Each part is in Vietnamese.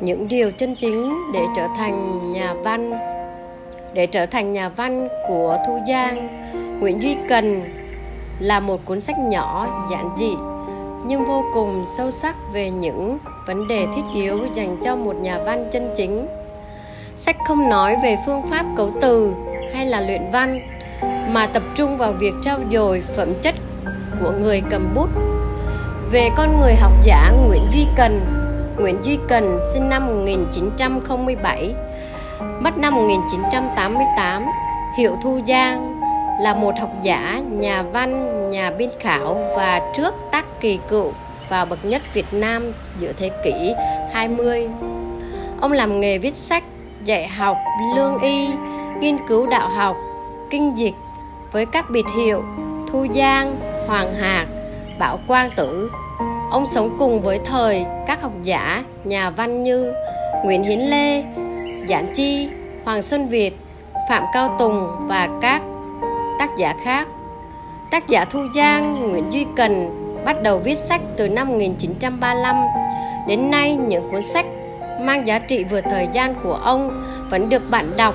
những điều chân chính để trở thành nhà văn. Để trở thành nhà văn của thu giang, nguyễn duy cần là một cuốn sách nhỏ, giản dị, nhưng vô cùng sâu sắc về những vấn đề thiết yếu dành cho một nhà văn chân chính. Sách không nói về phương pháp cấu từ hay là luyện văn, mà tập trung vào việc trao dồi phẩm chất của người cầm bút. Về con người học giả Nguyễn Duy Cần Nguyễn Duy Cần sinh năm 1907 mất năm 1988 hiệu Thu Giang là một học giả, nhà văn, nhà biên khảo và trước tác kỳ cựu và bậc nhất Việt Nam giữa thế kỷ 20. Ông làm nghề viết sách, dạy học, lương y, nghiên cứu đạo học, kinh dịch với các biệt hiệu Thu Giang, Hoàng Hạc, Bảo Quang Tử. Ông sống cùng với thời các học giả, nhà văn như Nguyễn Hiến Lê, Giản Chi, Hoàng Xuân Việt, Phạm Cao Tùng và các tác giả khác. Tác giả Thu Giang, Nguyễn Duy Cần bắt đầu viết sách từ năm 1935. Đến nay, những cuốn sách mang giá trị vượt thời gian của ông vẫn được bạn đọc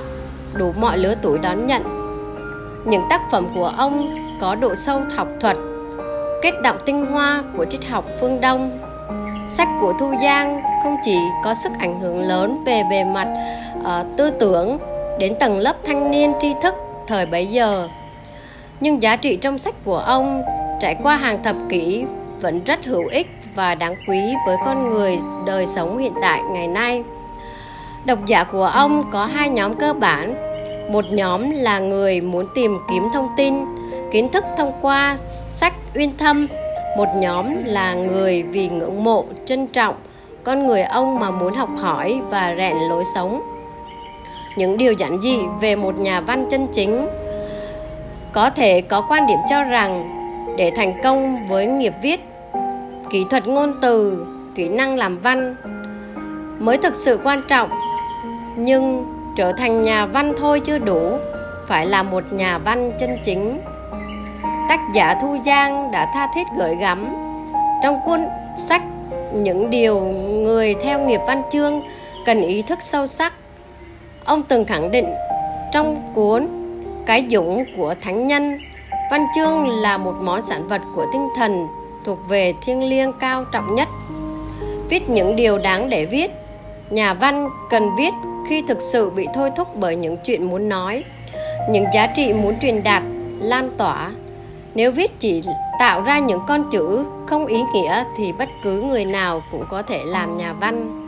đủ mọi lứa tuổi đón nhận. Những tác phẩm của ông có độ sâu học thuật, kết động tinh hoa của triết học phương Đông. Sách của Thu Giang không chỉ có sức ảnh hưởng lớn về bề mặt uh, tư tưởng đến tầng lớp thanh niên tri thức thời bấy giờ, nhưng giá trị trong sách của ông trải qua hàng thập kỷ vẫn rất hữu ích và đáng quý với con người đời sống hiện tại ngày nay. Độc giả của ông có hai nhóm cơ bản. Một nhóm là người muốn tìm kiếm thông tin, kiến thức thông qua sách uyên thâm. Một nhóm là người vì ngưỡng mộ, trân trọng con người ông mà muốn học hỏi và rèn lối sống. Những điều giản dị về một nhà văn chân chính có thể có quan điểm cho rằng để thành công với nghiệp viết kỹ thuật ngôn từ kỹ năng làm văn mới thực sự quan trọng nhưng trở thành nhà văn thôi chưa đủ phải là một nhà văn chân chính tác giả thu giang đã tha thiết gửi gắm. Trong cuốn sách những điều người theo nghiệp văn chương, cần ý thức sâu sắc, ông từng khẳng định trong cuốn cái dũng của thánh nhân, văn chương là một món sản vật của tinh thần thuộc về thiêng liêng cao trọng nhất. Viết những điều đáng để viết, nhà văn cần viết khi thực sự bị thôi thúc bởi những chuyện muốn nói, những giá trị muốn truyền đạt, lan tỏa nếu viết chỉ tạo ra những con chữ không ý nghĩa thì bất cứ người nào cũng có thể làm nhà văn.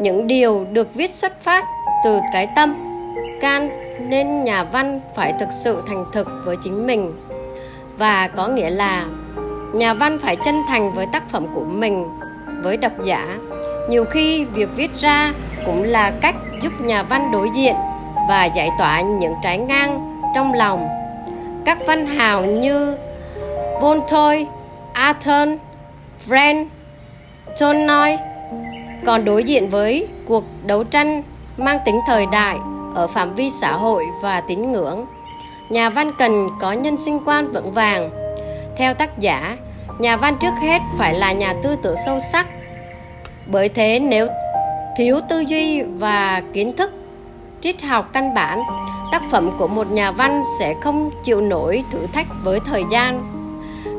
Những điều được viết xuất phát từ cái tâm, can nên nhà văn phải thực sự thành thực với chính mình. Và có nghĩa là nhà văn phải chân thành với tác phẩm của mình, với độc giả. Nhiều khi việc viết ra cũng là cách giúp nhà văn đối diện và giải tỏa những trái ngang trong lòng các văn hào như Voltaire, Arthur, Fren, Tolstoy còn đối diện với cuộc đấu tranh mang tính thời đại ở phạm vi xã hội và tín ngưỡng. Nhà văn cần có nhân sinh quan vững vàng. Theo tác giả, nhà văn trước hết phải là nhà tư tưởng sâu sắc. Bởi thế nếu thiếu tư duy và kiến thức triết học căn bản, tác phẩm của một nhà văn sẽ không chịu nổi thử thách với thời gian.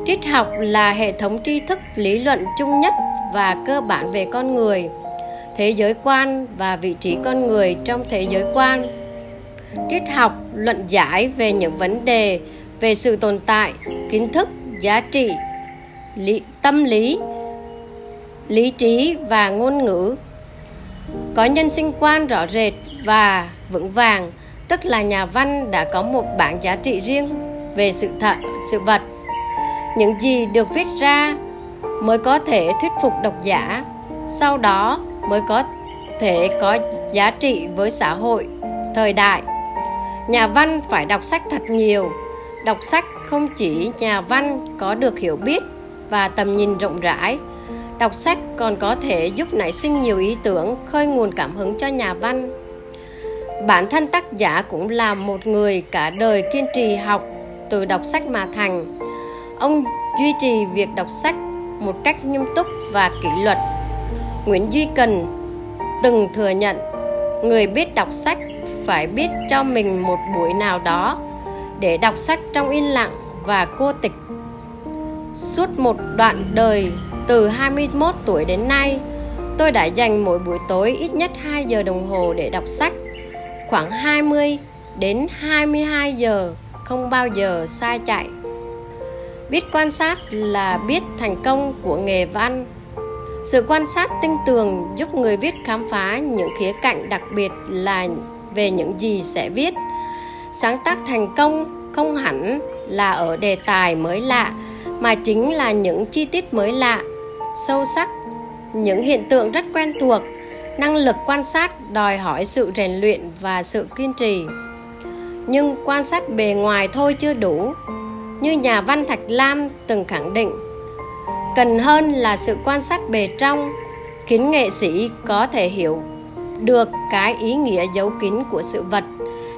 Triết học là hệ thống tri thức lý luận chung nhất và cơ bản về con người thế giới quan và vị trí con người trong thế giới quan triết học luận giải về những vấn đề về sự tồn tại kiến thức giá trị lý, tâm lý lý trí và ngôn ngữ có nhân sinh quan rõ rệt và vững vàng, tức là nhà văn đã có một bảng giá trị riêng về sự thật, sự vật. Những gì được viết ra mới có thể thuyết phục độc giả, sau đó mới có thể có giá trị với xã hội, thời đại. Nhà văn phải đọc sách thật nhiều. Đọc sách không chỉ nhà văn có được hiểu biết và tầm nhìn rộng rãi đọc sách còn có thể giúp nảy sinh nhiều ý tưởng, khơi nguồn cảm hứng cho nhà văn. Bản thân tác giả cũng là một người cả đời kiên trì học từ đọc sách mà thành. Ông duy trì việc đọc sách một cách nghiêm túc và kỷ luật. Nguyễn Duy Cần từng thừa nhận, người biết đọc sách phải biết cho mình một buổi nào đó để đọc sách trong yên lặng và cô tịch. Suốt một đoạn đời từ 21 tuổi đến nay, tôi đã dành mỗi buổi tối ít nhất 2 giờ đồng hồ để đọc sách. Khoảng 20 đến 22 giờ không bao giờ sai chạy. Biết quan sát là biết thành công của nghề văn. Sự quan sát tinh tường giúp người viết khám phá những khía cạnh đặc biệt là về những gì sẽ viết. Sáng tác thành công không hẳn là ở đề tài mới lạ, mà chính là những chi tiết mới lạ sâu sắc, những hiện tượng rất quen thuộc, năng lực quan sát, đòi hỏi sự rèn luyện và sự kiên trì. Nhưng quan sát bề ngoài thôi chưa đủ, như nhà văn thạch lam từng khẳng định. Cần hơn là sự quan sát bề trong, khiến nghệ sĩ có thể hiểu được cái ý nghĩa giấu kín của sự vật,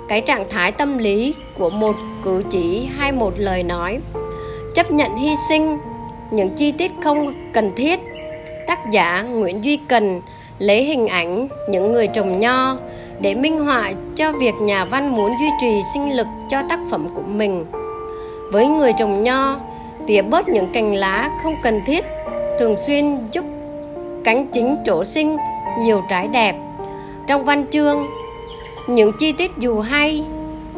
cái trạng thái tâm lý của một cử chỉ hay một lời nói, chấp nhận hy sinh những chi tiết không cần thiết. Tác giả nguyễn duy cần lấy hình ảnh những người trồng nho để minh họa cho việc nhà văn muốn duy trì sinh lực cho tác phẩm của mình. Với người trồng nho, tỉa bớt những cành lá không cần thiết thường xuyên giúp cánh chính trổ sinh nhiều trái đẹp. Trong văn chương, những chi tiết dù hay,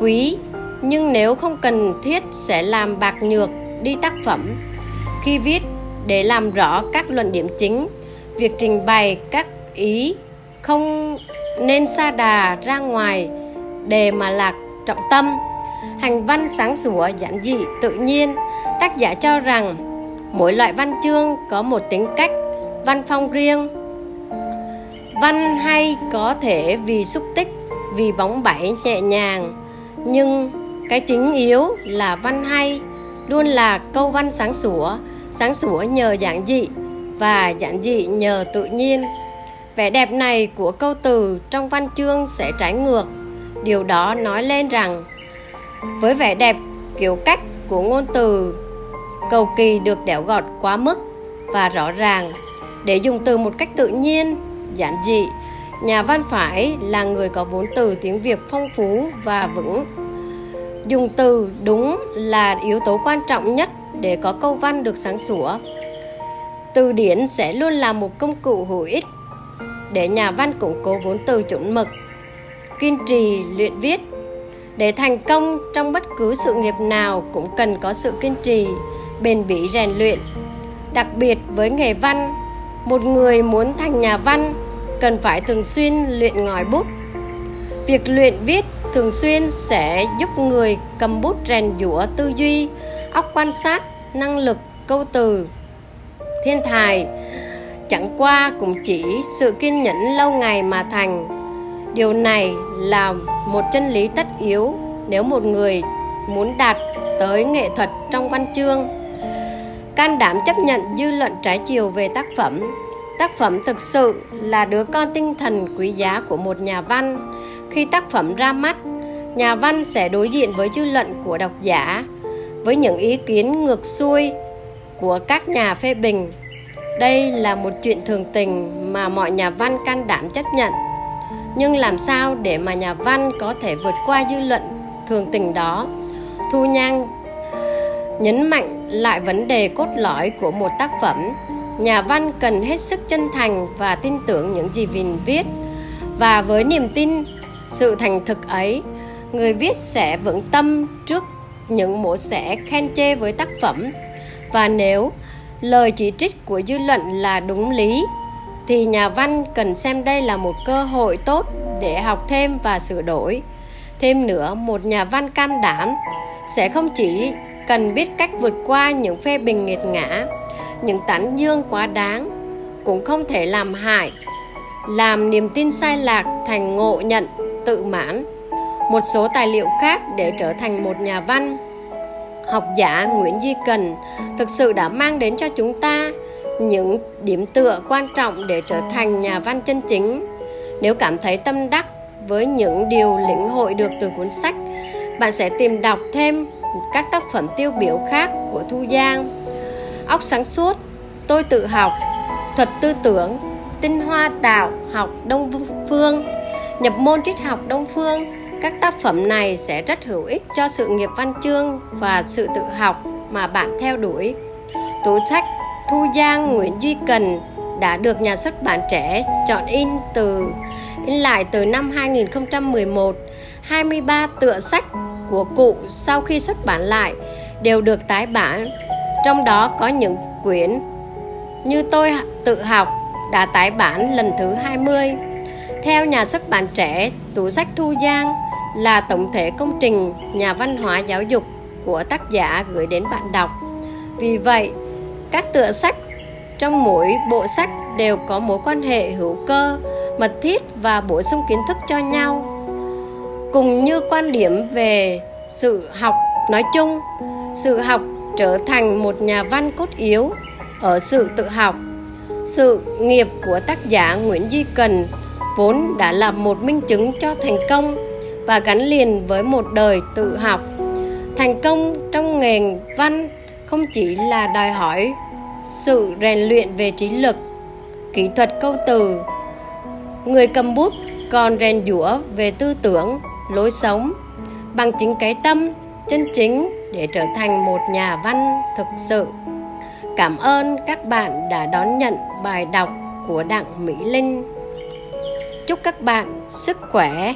quý, nhưng nếu không cần thiết sẽ làm bạc nhược đi tác phẩm khi viết để làm rõ các luận điểm chính, việc trình bày các ý không nên xa đà ra ngoài đề mà lạc trọng tâm. Hành văn sáng sủa, giản dị, tự nhiên. Tác giả cho rằng mỗi loại văn chương có một tính cách, văn phong riêng. Văn hay có thể vì xúc tích, vì bóng bẩy nhẹ nhàng, nhưng cái chính yếu là văn hay, luôn là câu văn sáng sủa sáng sủa nhờ giản dị và giản dị nhờ tự nhiên. Vẻ đẹp này của câu từ trong văn chương sẽ trái ngược. Điều đó nói lên rằng, với vẻ đẹp kiểu cách của ngôn từ, cầu kỳ được đẽo gọt quá mức và rõ ràng. Để dùng từ một cách tự nhiên, giản dị, nhà văn phải là người có vốn từ tiếng việt phong phú và vững. Dùng từ đúng là yếu tố quan trọng nhất để có câu văn được sáng sủa. Từ điển sẽ luôn là một công cụ hữu ích để nhà văn củng cố vốn từ chuẩn mực. Kiên trì luyện viết, để thành công trong bất cứ sự nghiệp nào cũng cần có sự kiên trì, bền bỉ, rèn luyện. Đặc biệt với nghề văn, một người muốn thành nhà văn cần phải thường xuyên luyện ngòi bút. Việc luyện viết thường xuyên sẽ giúp người cầm bút rèn giũa tư duy óc quan sát, năng lực, câu từ. Thiên tài, chẳng qua cũng chỉ sự kiên nhẫn lâu ngày mà thành. Điều này là một chân lý tất yếu nếu một người muốn đạt tới nghệ thuật trong văn chương. Can đảm chấp nhận dư luận trái chiều về tác phẩm. Tác phẩm thực sự là đứa con tinh thần quý giá của một nhà văn. Khi tác phẩm ra mắt, nhà văn sẽ đối diện với dư luận của độc giả với những ý kiến ngược xuôi của các nhà phê bình. Đây là một chuyện thường tình mà mọi nhà văn can đảm chấp nhận. Nhưng làm sao để mà nhà văn có thể vượt qua dư luận thường tình đó? Thu Nhang nhấn mạnh lại vấn đề cốt lõi của một tác phẩm. Nhà văn cần hết sức chân thành và tin tưởng những gì mình viết. Và với niềm tin, sự thành thực ấy, người viết sẽ vững tâm trước những mổ xẻ khen chê với tác phẩm. Và nếu lời chỉ trích của dư luận là đúng lý, thì nhà văn cần xem đây là một cơ hội tốt để học thêm và sửa đổi. Thêm nữa, một nhà văn can đảm sẽ không chỉ cần biết cách vượt qua những phê bình nghiệt ngã, những tán dương quá đáng, cũng không thể làm hại, làm niềm tin sai lạc thành ngộ nhận, tự mãn một số tài liệu khác để trở thành một nhà văn học giả Nguyễn Duy Cần thực sự đã mang đến cho chúng ta những điểm tựa quan trọng để trở thành nhà văn chân chính. Nếu cảm thấy tâm đắc với những điều lĩnh hội được từ cuốn sách, bạn sẽ tìm đọc thêm các tác phẩm tiêu biểu khác của Thu Giang. Óc sáng suốt, tôi tự học, thuật tư tưởng, tinh hoa đạo học đông phương nhập môn triết học đông phương các tác phẩm này sẽ rất hữu ích cho sự nghiệp văn chương và sự tự học mà bạn theo đuổi. Tủ sách thu giang nguyễn duy cần đã được nhà xuất bản trẻ chọn in từ, in lại từ năm 2011 23 tựa sách của cụ sau khi xuất bản lại đều được tái bản, trong đó có những quyển như tôi tự học đã tái bản lần thứ 20 theo nhà xuất bản trẻ tủ sách thu giang là tổng thể công trình nhà văn hóa giáo dục của tác giả gửi đến bạn đọc. Vì vậy, các tựa sách trong mỗi bộ sách đều có mối quan hệ hữu cơ, mật thiết và bổ sung kiến thức cho nhau. Cùng như quan điểm về sự học nói chung, sự học trở thành một nhà văn cốt yếu ở sự tự học, sự nghiệp của tác giả nguyễn duy cần vốn đã là một minh chứng cho thành công và gắn liền với một đời tự học. Thành công trong nghề văn không chỉ là đòi hỏi sự rèn luyện về trí lực, kỹ thuật câu từ, người cầm bút còn rèn giũa về tư tưởng, lối sống bằng chính cái tâm chân chính để trở thành một nhà văn thực sự. Cảm ơn các bạn đã đón nhận bài đọc của đặng mỹ linh chúc các bạn sức khỏe.